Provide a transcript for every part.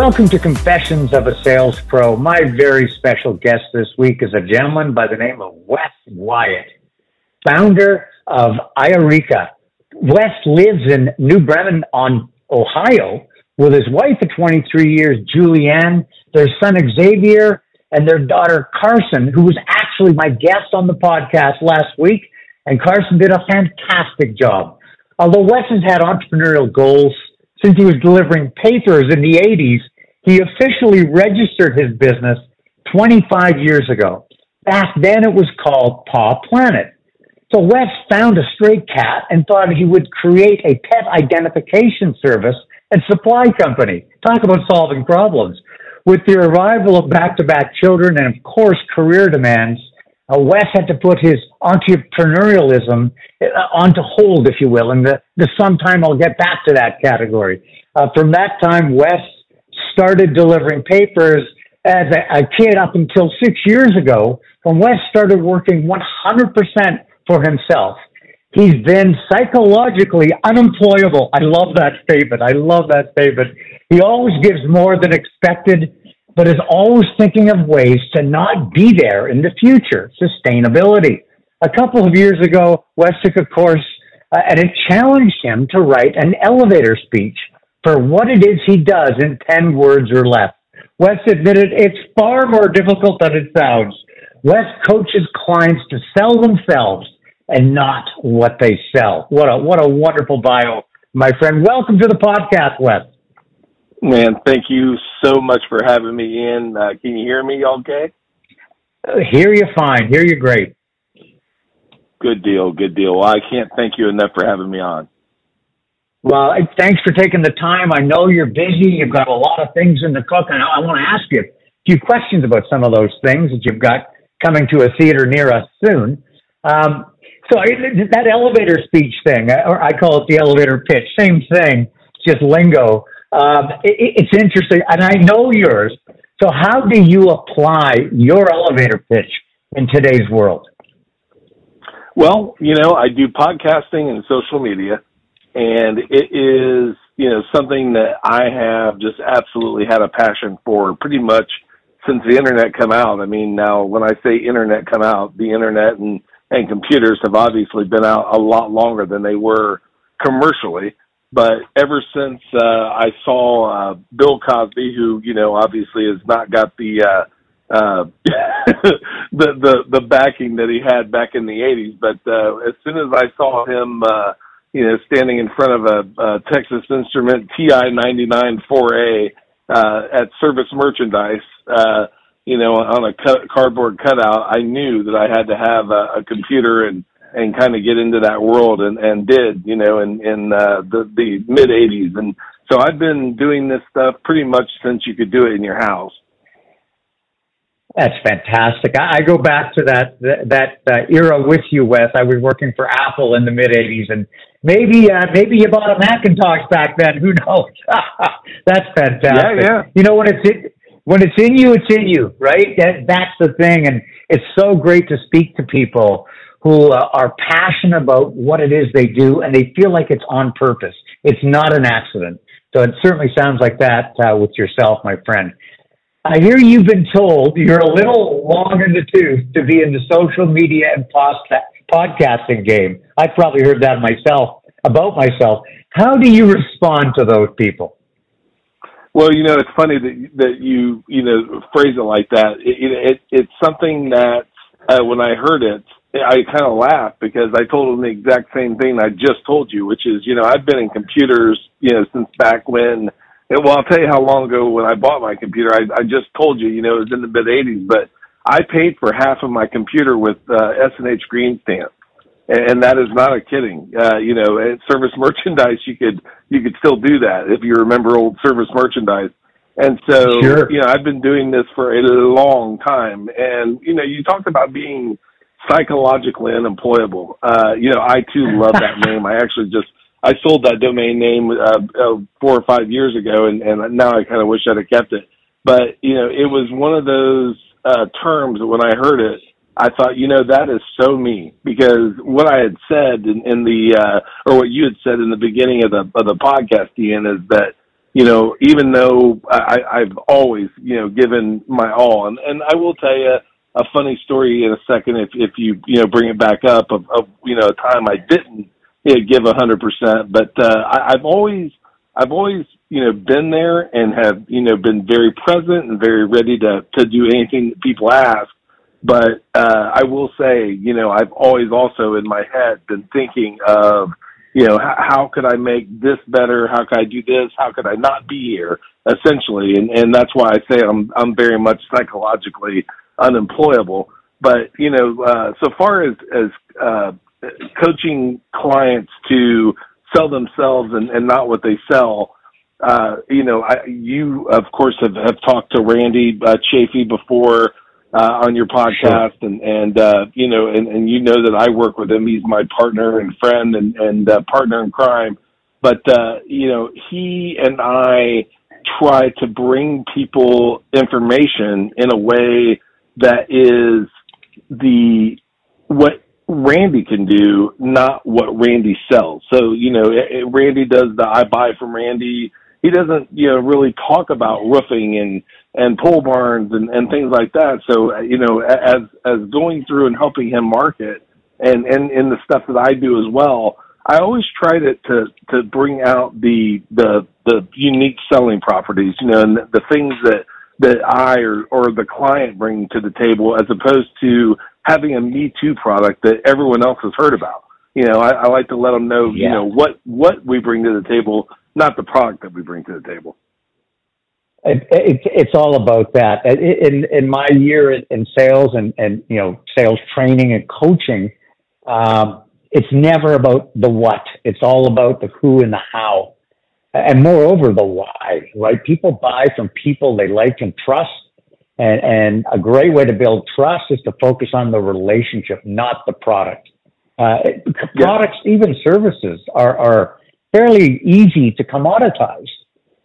Welcome to Confessions of a Sales Pro. My very special guest this week is a gentleman by the name of Wes Wyatt, founder of Eureka. Wes lives in New Bremen on Ohio with his wife of 23 years, Julianne, their son Xavier, and their daughter Carson, who was actually my guest on the podcast last week. And Carson did a fantastic job. Although Wes has had entrepreneurial goals since he was delivering papers in the 80s, he officially registered his business 25 years ago. Back then it was called Paw Planet. So Wes found a stray cat and thought he would create a pet identification service and supply company. Talk about solving problems. With the arrival of back-to-back children and of course career demands, uh, Wes had to put his entrepreneurialism uh, onto hold, if you will, and the, the sometime I'll get back to that category. Uh, from that time, Wes started delivering papers as a, kid up until six years ago when Wes started working 100% for himself. He's been psychologically unemployable. I love that statement. I love that statement. He always gives more than expected but is always thinking of ways to not be there in the future. Sustainability. A couple of years ago, Wes took a course uh, and it challenged him to write an elevator speech for what it is he does in 10 words or less. Wes admitted it's far more difficult than it sounds. Wes coaches clients to sell themselves and not what they sell. What a, what a wonderful bio, my friend. Welcome to the podcast, Wes. Man, thank you so much for having me in. Uh, can you hear me okay? Uh, hear you fine. Hear you great. Good deal. Good deal. Well, I can't thank you enough for having me on. Well, thanks for taking the time. I know you're busy. You've got a lot of things in the cook, and I want to ask you a few questions about some of those things that you've got coming to a theater near us soon. Um, so that elevator speech thing, or I call it the elevator pitch, same thing, just lingo. Um, it, it's interesting, and I know yours. So, how do you apply your elevator pitch in today's world? Well, you know, I do podcasting and social media, and it is you know something that I have just absolutely had a passion for pretty much since the internet come out. I mean, now when I say internet come out, the internet and and computers have obviously been out a lot longer than they were commercially. But ever since uh, I saw uh, Bill Cosby, who you know obviously has not got the uh, uh, the the the backing that he had back in the '80s, but uh, as soon as I saw him, uh, you know, standing in front of a, a Texas Instrument TI 99 4A uh, at Service Merchandise, uh, you know, on a cut, cardboard cutout, I knew that I had to have a, a computer and and kind of get into that world and and did you know in in uh, the the mid 80s and so I've been doing this stuff pretty much since you could do it in your house. That's fantastic. I, I go back to that that uh, era with you, Wes. I was working for Apple in the mid '80s, and maybe uh, maybe you bought a Macintosh back then. Who knows? That's fantastic. Yeah, yeah. You know when it's in, when it's in you, it's in you, right? That, that's the thing, and it's so great to speak to people who uh, are passionate about what it is they do and they feel like it's on purpose. It's not an accident. So it certainly sounds like that uh, with yourself, my friend. I hear you've been told you're a little long in the tooth to be in the social media and podcasting game. I've probably heard that myself about myself. How do you respond to those people? Well, you know, it's funny that that you you know phrase it like that. It, it it's something that uh, when I heard it, I kind of laughed because I told them the exact same thing I just told you, which is, you know, I've been in computers, you know, since back when. Well, I'll tell you how long ago when I bought my computer. I, I just told you, you know, it was in the mid '80s, but I paid for half of my computer with uh, S and H green stamps, and, and that is not a kidding. Uh, you know, at service merchandise, you could you could still do that if you remember old service merchandise. And so, sure. you know, I've been doing this for a long time. And, you know, you talked about being psychologically unemployable. Uh, you know, I too love that name. I actually just I sold that domain name uh, uh, four or five years ago, and, and now I kind of wish I'd have kept it. But you know, it was one of those uh, terms that when I heard it, I thought, you know, that is so me because what I had said in, in the uh, or what you had said in the beginning of the of the podcast, Ian, is that you know, even though I, I've always, you know, given my all, and and I will tell you a funny story in a second if if you you know bring it back up of, of you know a time I didn't you know, give a hundred percent, but uh, I, I've always I've always you know been there and have you know been very present and very ready to to do anything that people ask. But uh, I will say, you know, I've always also in my head been thinking of you know, how, how could I make this better? How could I do this? How could I not be here? Essentially, and and that's why I say I'm I'm very much psychologically unemployable. But you know, uh, so far as as uh, coaching clients to sell themselves and, and not what they sell, uh, you know, I, you of course have, have talked to Randy uh, Chafee before uh, on your podcast, sure. and and uh, you know, and, and you know that I work with him. He's my partner and friend and and uh, partner in crime. But uh, you know, he and I try to bring people information in a way that is the what Randy can do, not what Randy sells. So you know, it Randy does the I buy from Randy he doesn't you know really talk about roofing and and pole barns and and things like that so you know as as going through and helping him market and and in the stuff that I do as well I always try to to to bring out the the the unique selling properties you know and the, the things that that I or or the client bring to the table as opposed to having a me too product that everyone else has heard about you know I, I like to let them know yeah. you know what what we bring to the table not the product that we bring to the table. It, it, it's all about that. In in my year in sales and and you know sales training and coaching, um, it's never about the what. It's all about the who and the how, and moreover the why. Right? People buy from people they like and trust, and and a great way to build trust is to focus on the relationship, not the product. Uh, products, even services, are are fairly easy to commoditize,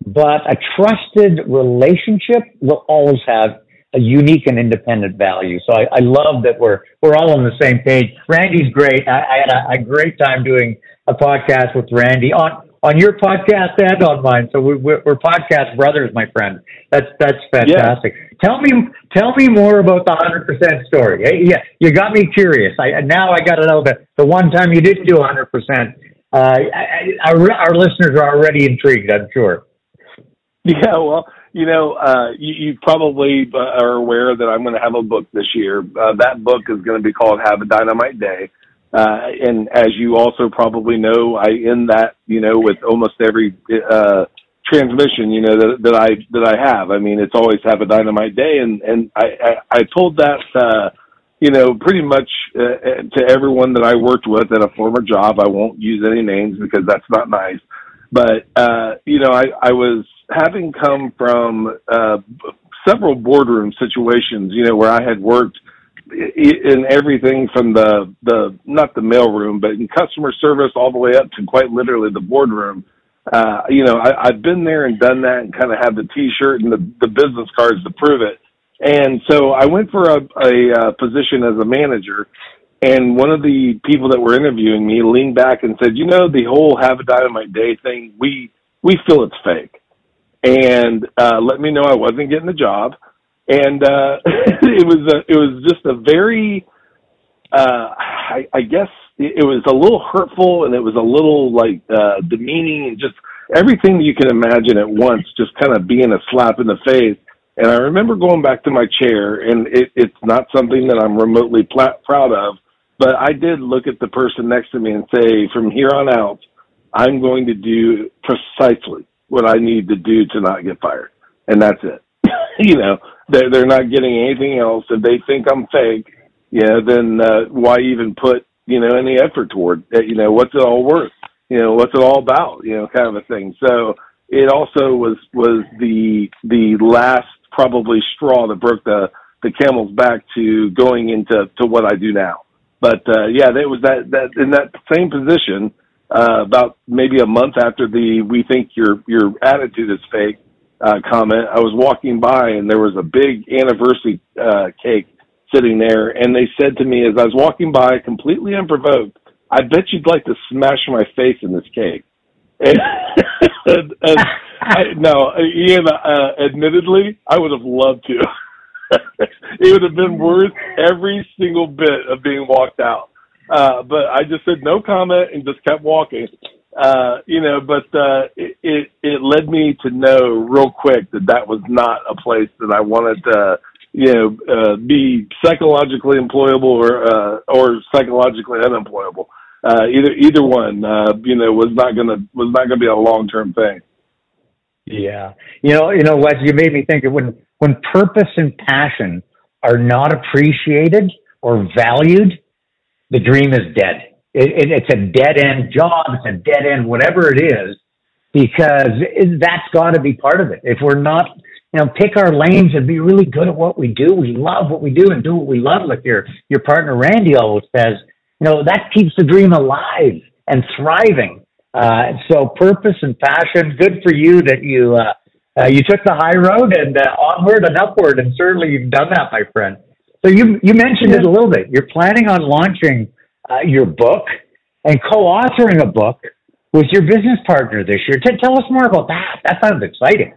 but a trusted relationship will always have a unique and independent value. So I, I love that we're we're all on the same page. Randy's great. I, I had a, a, great time doing a podcast with Randy on on your podcast and on mine. So we, we're, we're podcast brothers, my friend. That's that's fantastic. Yeah. Tell me tell me more about the hundred percent story. Yeah, you got me curious. I now I got to know the the one time you didn't do hundred percent uh, our, our listeners are already intrigued, I'm sure. Yeah, well, you know, uh, you, you probably uh, are aware that I'm going to have a book this year. Uh, that book is going to be called Have a Dynamite Day. Uh, and as you also probably know, I end that, you know, with almost every, uh, transmission, you know, that, that I, that I have. I mean, it's always have a dynamite day. And, and I, I, I told that, uh, you know, pretty much uh, uh, to everyone that I worked with at a former job. I won't use any names because that's not nice. But uh, you know, I, I was having come from uh, several boardroom situations, you know, where I had worked in everything from the the not the mailroom, but in customer service all the way up to quite literally the boardroom. Uh, you know, I, I've been there and done that, and kind of have the T-shirt and the the business cards to prove it. And so I went for a, a, a position as a manager, and one of the people that were interviewing me leaned back and said, "You know, the whole have a dynamite day thing, we we feel it's fake." And uh, let me know I wasn't getting the job, and uh, it was a, it was just a very, uh, I, I guess it, was a little hurtful, and it was a little like uh, demeaning, and just everything you can imagine at once, just kind of being a slap in the face and I remember going back to my chair, and it, it's not something that I'm remotely pl- proud of, but I did look at the person next to me and say, from here on out, I'm going to do precisely what I need to do to not get fired. And that's it. you know, they're, they're not getting anything else. If they think I'm fake, yeah, then uh, why even put, you know, any effort toward? You know, what's it all worth? You know, what's it all about? You know, kind of a thing. So it also was, was the, the last probably straw that broke the the camel's back to going into to what I do now. But uh, yeah, it was that that in that same position uh, about maybe a month after the "we think your your attitude is fake" uh, comment. I was walking by and there was a big anniversary uh, cake sitting there, and they said to me as I was walking by, completely unprovoked, "I bet you'd like to smash my face in this cake." and, and, and I, no, Ian. Uh, admittedly, I would have loved to. it would have been worth every single bit of being walked out. Uh, but I just said no comment and just kept walking. Uh, you know, but uh, it, it it led me to know real quick that that was not a place that I wanted to, you know, uh, be psychologically employable or uh, or psychologically unemployable. Uh, either either one, uh, you know, was not gonna was not gonna be a long term thing. Yeah, you know, you know, Wes, you made me think of when when purpose and passion are not appreciated or valued, the dream is dead. It, it, it's a dead end job. It's a dead end, whatever it is, because it, that's got to be part of it. If we're not, you know, pick our lanes and be really good at what we do. We love what we do and do what we love. Like your your partner Randy always says, you know, that keeps the dream alive and thriving. Uh, so purpose and passion. Good for you that you uh, uh, you took the high road and uh, onward and upward, and certainly you've done that, my friend. So you you mentioned it a little bit. You're planning on launching uh, your book and co-authoring a book with your business partner this year. T- tell us more about that. That sounds exciting.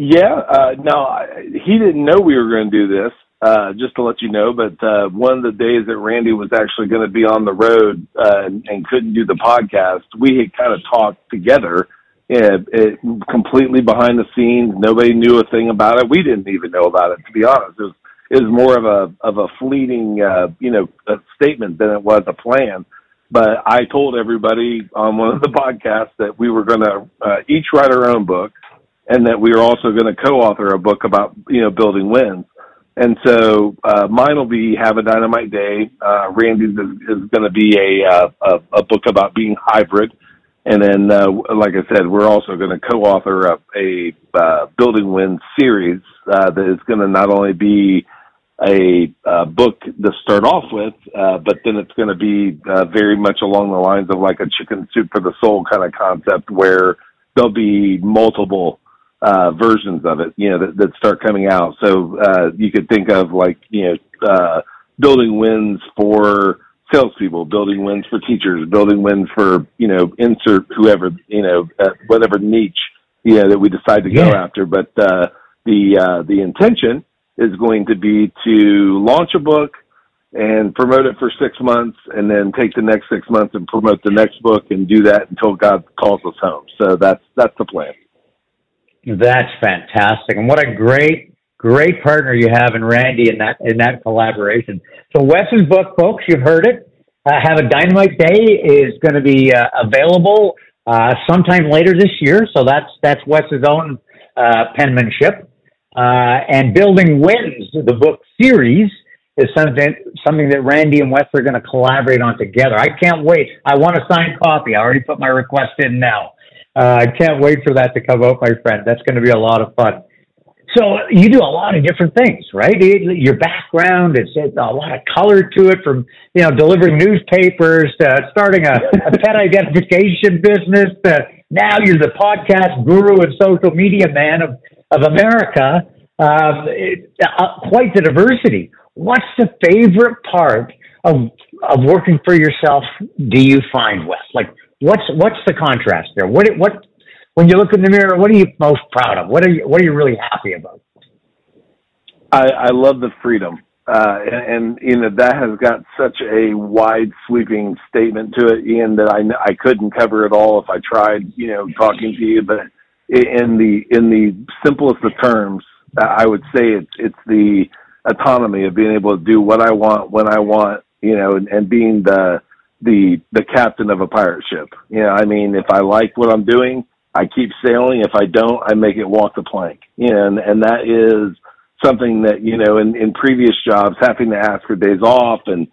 Yeah, uh, no, he didn't know we were going to do this. Uh, just to let you know, but uh, one of the days that Randy was actually going to be on the road uh, and, and couldn't do the podcast, we had kind of talked together it, it, completely behind the scenes. Nobody knew a thing about it. We didn't even know about it, to be honest. It was, it was more of a of a fleeting, uh, you know, a statement than it was a plan. But I told everybody on one of the podcasts that we were going to uh, each write our own book, and that we were also going to co-author a book about you know building wins. And so uh, mine will be Have a Dynamite Day. Uh, Randy's is, is going to be a, uh, a a book about being hybrid and then, uh, like I said, we're also going to co-author a, a uh, Building Wins series uh, that is going to not only be a uh, book to start off with, uh, but then it's going to be uh, very much along the lines of like a chicken soup for the soul kind of concept where there'll be multiple uh, versions of it, you know, that, that start coming out. So uh, you could think of like, you know, uh, building wins for salespeople, building wins for teachers, building wins for you know insert whoever you know uh, whatever niche you know that we decide to yeah. go after. But uh, the uh, the intention is going to be to launch a book and promote it for six months, and then take the next six months and promote the next book, and do that until God calls us home. So that's that's the plan. That's fantastic, and what a great Great partner you have in Randy in that in that collaboration. So Wes's book, folks, you've heard it. Uh, have a Dynamite Day is going to be uh, available uh, sometime later this year. So that's that's Wes's own uh, penmanship. Uh, and Building Wins, the book series, is something something that Randy and Wes are going to collaborate on together. I can't wait. I want a signed copy. I already put my request in now. Uh, I can't wait for that to come out, my friend. That's going to be a lot of fun. So you do a lot of different things, right? Your background, it's a lot of color to it from, you know, delivering newspapers to starting a, a pet identification business to now you're the podcast guru and social media man of, of America. Um, it, uh, quite the diversity. What's the favorite part of, of working for yourself do you find, Wes? Like, what's, what's the contrast there? What, what, when you look in the mirror, what are you most proud of? What are you What are you really happy about? I, I love the freedom, uh, and, and you know that has got such a wide sweeping statement to it, Ian, that I I couldn't cover it all if I tried, you know, talking to you. But in the in the simplest of terms, I would say it's it's the autonomy of being able to do what I want when I want, you know, and, and being the the the captain of a pirate ship. You know, I mean, if I like what I'm doing, I keep sailing. If I don't, I make it walk the plank. And and that is something that you know in in previous jobs, having to ask for days off and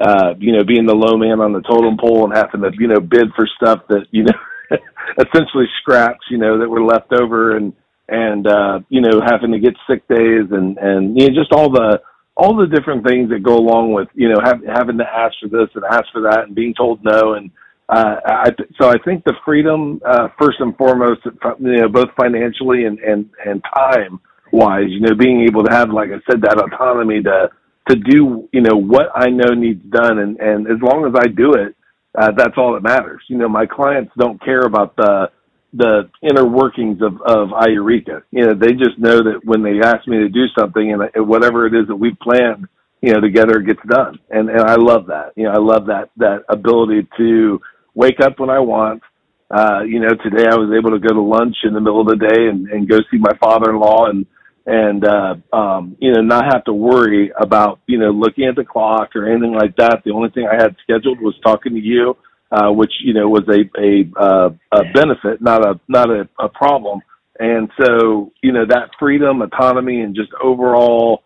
uh, you know being the low man on the totem pole and having to you know bid for stuff that you know essentially scraps you know that were left over and and uh, you know having to get sick days and and you know just all the all the different things that go along with you know have, having to ask for this and ask for that and being told no and uh, I, so I think the freedom, uh, first and foremost, you know, both financially and, and, and time wise, you know, being able to have, like I said, that autonomy to, to do, you know, what I know needs done. And, and as long as I do it, uh, that's all that matters. You know, my clients don't care about the, the inner workings of of Eureka. You know, they just know that when they ask me to do something and whatever it is that we've planned, you know, together gets done. And and I love that. You know, I love that that ability to wake up when I want. Uh, you know, today I was able to go to lunch in the middle of the day and, and go see my father-in-law and and uh um you know not have to worry about you know looking at the clock or anything like that the only thing i had scheduled was talking to you uh which you know was a a uh a benefit not a not a, a problem and so you know that freedom autonomy and just overall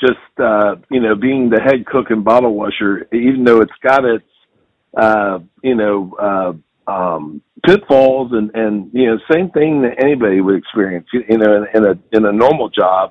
just uh you know being the head cook and bottle washer even though it's got its uh you know uh um, pitfalls and, and, you know, same thing that anybody would experience, you know, in, in a, in a normal job.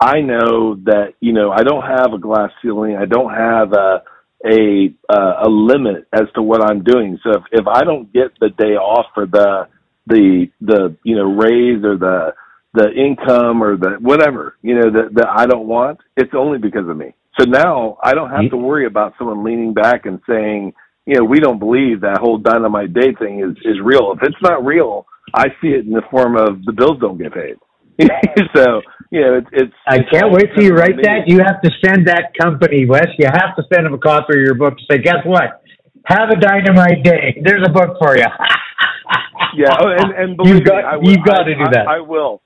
I know that, you know, I don't have a glass ceiling. I don't have a, a, uh, a limit as to what I'm doing. So if, if I don't get the day off for the, the, the, you know, raise or the, the income or the whatever, you know, that, that I don't want, it's only because of me. So now I don't have to worry about someone leaning back and saying, you know, we don't believe that whole dynamite day thing is is real. If it's not real, I see it in the form of the bills don't get paid. so you know, it's. it's I can't wait till you write that. You have to send that company, Wes. You have to send them a copy of your book to say, guess what? Have a dynamite day. There's a book for you. yeah, oh, and and believe you've got me, I will, you've got I, to do that. I, I will.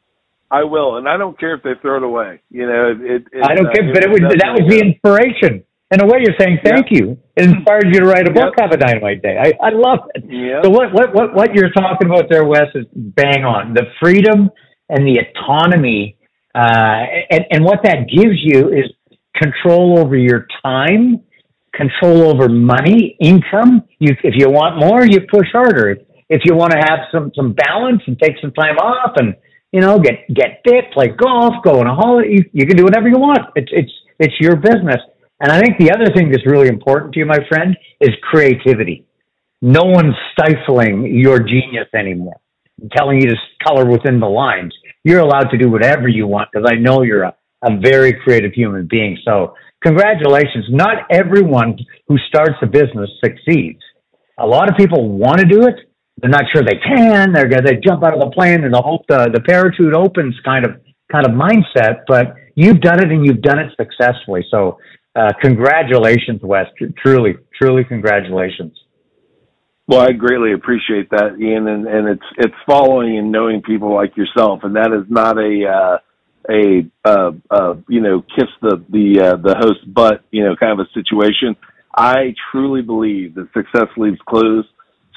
I will, and I don't care if they throw it away. You know, it. it I don't uh, care, but it was that was the inspiration in a way, you're saying thank yep. you. It inspired you to write a book. Yep. Have a dynamite day. I, I love it. Yep. So what, what what what you're talking about there, Wes, is bang on. The freedom and the autonomy, Uh, and and what that gives you is control over your time, control over money, income. You, if you want more, you push harder. If, if you want to have some some balance and take some time off, and you know get get fit, play golf, go on a holiday, you, you can do whatever you want. It's it's it's your business. And I think the other thing that's really important to you, my friend, is creativity. No one's stifling your genius anymore, telling you to color within the lines. You're allowed to do whatever you want because I know you're a, a very creative human being. So, congratulations. Not everyone who starts a business succeeds. A lot of people want to do it. They're not sure they can. They're going to jump out of the plane and hope the, the parachute opens kind of kind of mindset. But you've done it and you've done it successfully. So uh, congratulations, Wes. Truly, truly, congratulations. Well, I greatly appreciate that, Ian, and, and it's it's following and knowing people like yourself, and that is not a uh, a uh, uh, you know kiss the the uh, the host butt you know kind of a situation. I truly believe that success leaves clues.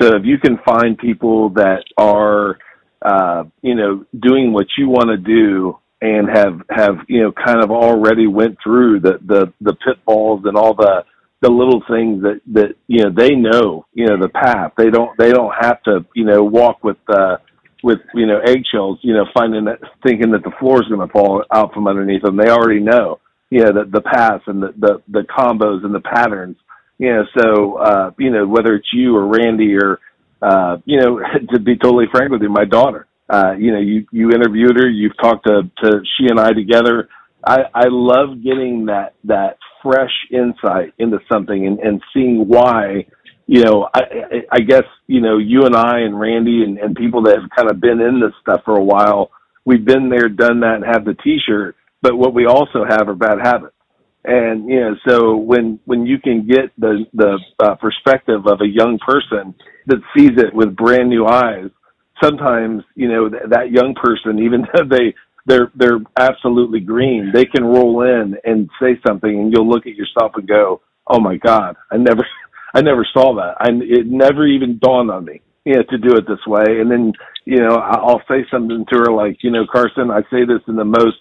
So if you can find people that are uh, you know doing what you want to do and have have you know kind of already went through the the the pitfalls and all the the little things that that you know they know you know the path. They don't they don't have to you know walk with uh with you know eggshells you know finding that thinking that the floor is going to fall out from underneath them. They already know you know the the paths and the the the combos and the patterns. You know so uh you know whether it's you or randy or uh you know to be totally frank with you my daughter uh, you know, you, you interviewed her, you've talked to, to she and I together. I, I love getting that, that fresh insight into something and, and seeing why, you know, I, I guess, you know, you and I and Randy and, and people that have kind of been in this stuff for a while, we've been there, done that and have the t-shirt, but what we also have are bad habits. And, you know, so when, when you can get the, the uh, perspective of a young person that sees it with brand new eyes, sometimes you know th- that young person, even though they they're they're absolutely green, they can roll in and say something, and you'll look at yourself and go, "Oh my God, I never." I never saw that. I it never even dawned on me, you know, to do it this way. And then, you know, I'll say something to her like, you know, Carson, I say this in the most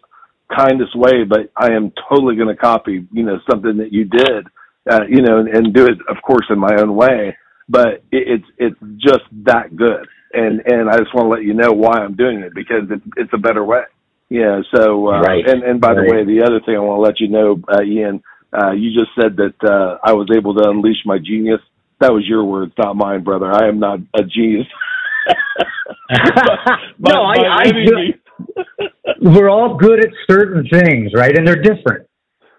kindest way, but I am totally going to copy, you know, something that you did, uh, you know, and, and do it, of course, in my own way. But it, it's it's just that good and and I just want to let you know why I'm doing it because it's it's a better way. Yeah. So uh, right. and and by right. the way, the other thing I want to let you know, uh, Ian, uh, you just said that uh, I was able to unleash my genius. That was your words, not mine, brother. I am not a genius. but, no, I, I do, we're all good at certain things, right? And they're different.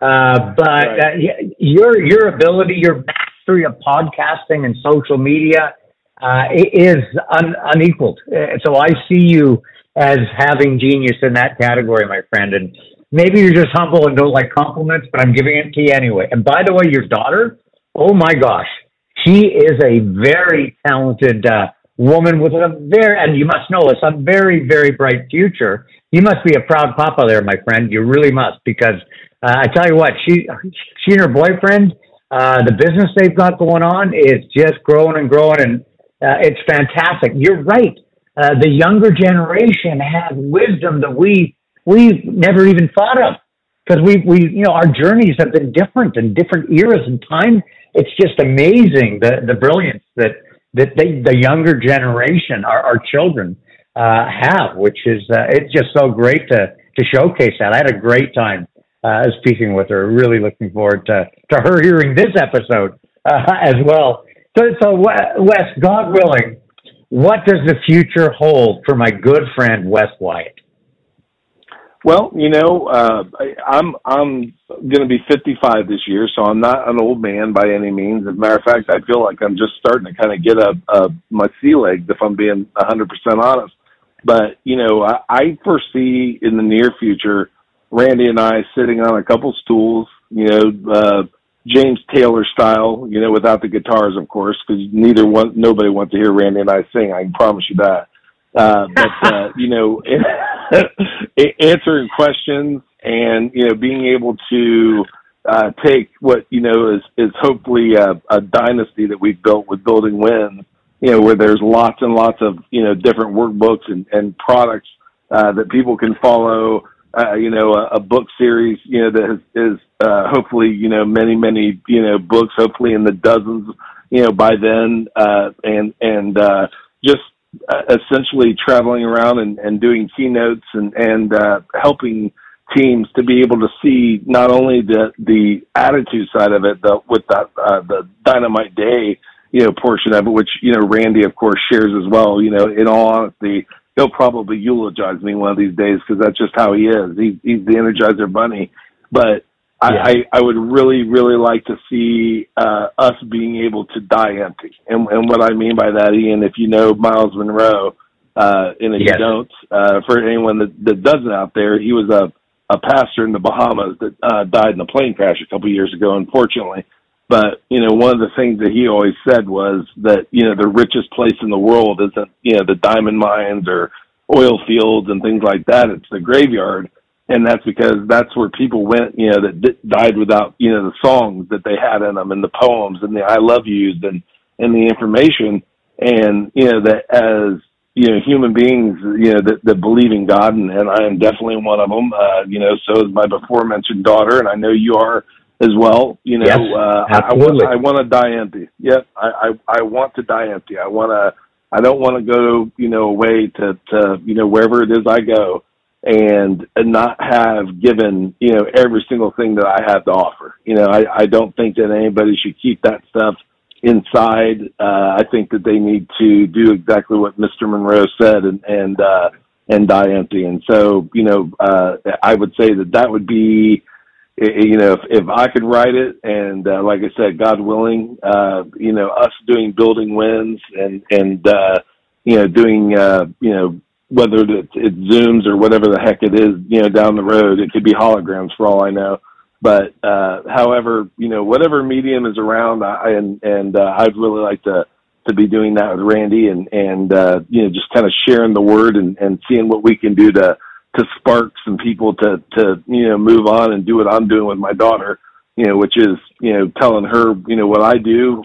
Uh, but right. uh, your your ability, your mastery of podcasting and social media uh, is un, unequaled. Uh, so I see you as having genius in that category, my friend. And maybe you're just humble and don't like compliments, but I'm giving it to you anyway. And by the way, your daughter, oh my gosh, she is a very talented uh, woman with a very, and you must know this, a very, very bright future. You must be a proud papa there, my friend. You really must, because uh, I tell you what, she, she and her boyfriend, uh, the business they've got going on is just growing and growing, and uh, it's fantastic. You're right. Uh, the younger generation has wisdom that we we never even thought of because we we you know our journeys have been different in different eras and time. It's just amazing the the brilliance that that they, the younger generation, our, our children, uh, have, which is uh, it's just so great to to showcase that. I had a great time uh, speaking with her. Really looking forward to to her hearing this episode uh, as well. So, so Wes, God willing, what does the future hold for my good friend Wes Wyatt? Well, you know, uh, I, I'm I'm going to be 55 this year, so I'm not an old man by any means. As a matter of fact, I feel like I'm just starting to kind of get a, a my sea legs, if I'm being 100% honest. But you know, I, I foresee in the near future, Randy and I sitting on a couple stools, you know, uh, James Taylor style, you know, without the guitars, of course, because neither one, nobody wants to hear Randy and I sing. I can promise you that. Uh, but uh, you know, answering questions and you know being able to uh, take what you know is is hopefully a, a dynasty that we've built with building wins. You know, where there's lots and lots of you know different workbooks and, and products uh, that people can follow. Uh, you know, a, a book series, you know, that is, is uh, hopefully, you know, many, many, you know, books, hopefully in the dozens, you know, by then, uh, and, and, uh, just uh, essentially traveling around and, and doing keynotes and and uh, helping teams to be able to see not only the the attitude side of it, the with that uh, the dynamite day you know portion of it, which you know Randy of course shares as well. You know, in all honesty, he'll probably eulogize me one of these days because that's just how he is. He, he's the Energizer Bunny, but I, yeah. I, I would really, really like to see uh, us being able to die empty. And, and what I mean by that, Ian, if you know Myles Munroe, uh, and if yes. you don't, uh, for anyone that, that doesn't out there, he was a, a pastor in the Bahamas that uh, died in a plane crash a couple of years ago, unfortunately. But, you know, one of the things that he always said was that, you know, the richest place in the world isn't, you know, the diamond mines or oil fields and things like that. It's the graveyard and that's because that's where people went, you know, that d- died without, you know, the songs that they had in them and the poems and the I love yous and, and the information. And, you know, that as, you know, human beings, you know, that, that believe in God and, and I am definitely one of them, uh, you know, so is my before mentioned daughter and I know you are as well. You know, yes, uh, absolutely. I, I, I want to die empty. Yep. I, I, I want to die empty. I want to, I don't want to go, you know, away to, to, you know, wherever it is I go and and not have given you know every single thing that I have to offer. You know, I, I don't think that anybody should keep that stuff inside. Uh, I think that they need to do exactly what Mr. Munroe said and and uh, and die empty. And so, you know, uh, I would say that that would be. You know, if, if I could write it, and uh, like I said, God willing, uh, you know, us doing building wins and and uh, you know doing uh, you know whether it's, it's Zooms or whatever the heck it is, you know, down the road. It could be holograms for all I know. But uh, however, you know, whatever medium is around, I, and and uh, I'd really like to to be doing that with Randy and and uh, you know just kind of sharing the word and and seeing what we can do to to spark some people to to you know move on and do what I'm doing with my daughter, you know, which is you know telling her you know what I do,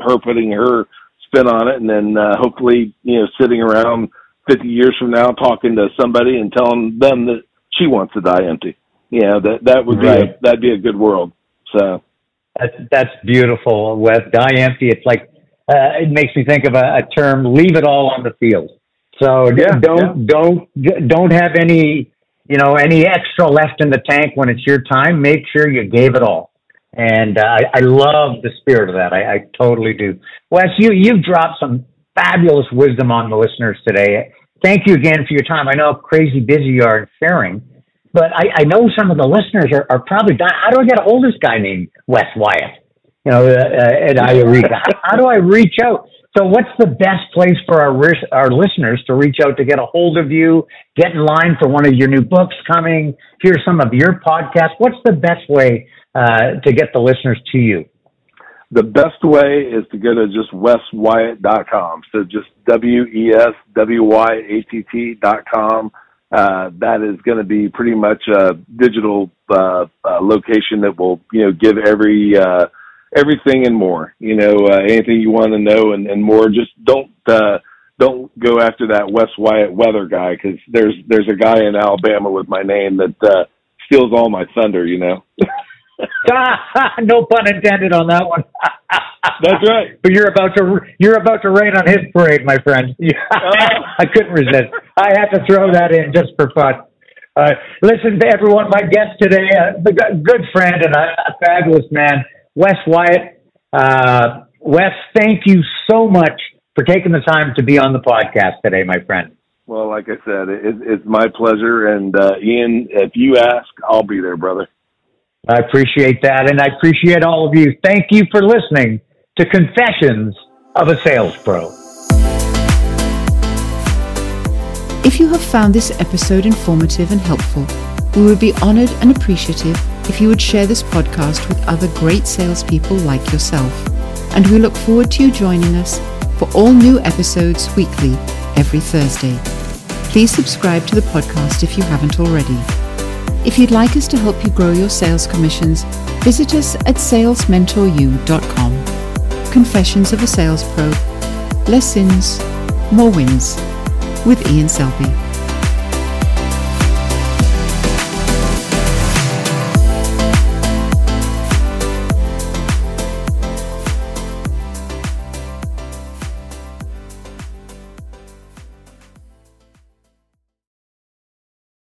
her putting her spin on it, and then uh, hopefully you know sitting around 50 years from now talking to somebody and telling them that she wants to die empty. Yeah, that that would be a, that'd be a good world. So that's that's beautiful. Wes die empty. It's like uh, it makes me think of a, a term: leave it all on the field. So yeah, don't yeah. don't don't have any you know any extra left in the tank when it's your time. Make sure you gave it all. And uh, I, I love the spirit of that. I, I totally do. Wes, you you've dropped some fabulous wisdom on the listeners today. Thank you again for your time. I know how crazy busy you are in sharing, but I, I know some of the listeners are, are probably dying. How do I get a hold of this guy named Wes Wyatt? You know, uh, uh, at Eureka. how, how do I reach out? So, what's the best place for our our listeners to reach out to get a hold of you, get in line for one of your new books coming, hear some of your podcasts? What's the best way uh, to get the listeners to you? The best way is to go to just weswyatt.com. So just W E S W Y A T T dot com. Uh, that is going to be pretty much a digital uh, uh, location that will, you know, give every uh, everything and more. You know, uh, anything you want to know and, and more. Just don't uh, don't go after that Wes Wyatt weather guy because there's there's a guy in Alabama with my name that uh, steals all my thunder. You know. no pun intended on that one. That's right. But you're about to you're about to rain on his parade, my friend. I couldn't resist. I had to throw that in just for fun. Uh, listen to everyone. My guest today, uh, the good friend and a, a fabulous man, Wes Wyatt. Uh, Wes, thank you so much for taking the time to be on the podcast today, my friend. Well, like I said, it, it's my pleasure. And uh, Ian, if you ask, I'll be there, brother. I appreciate that. And I appreciate all of you. Thank you for listening to Confessions of a Sales Pro. If you have found this episode informative and helpful, we would be honored and appreciative if you would share this podcast with other great salespeople like yourself. And we look forward to you joining us for all new episodes weekly every Thursday. Please subscribe to the podcast if you haven't already. If you'd like us to help you grow your sales commissions, visit us at salesmentoru.com. Confessions of a Sales Pro. Less sins, more wins with Ian Selbie.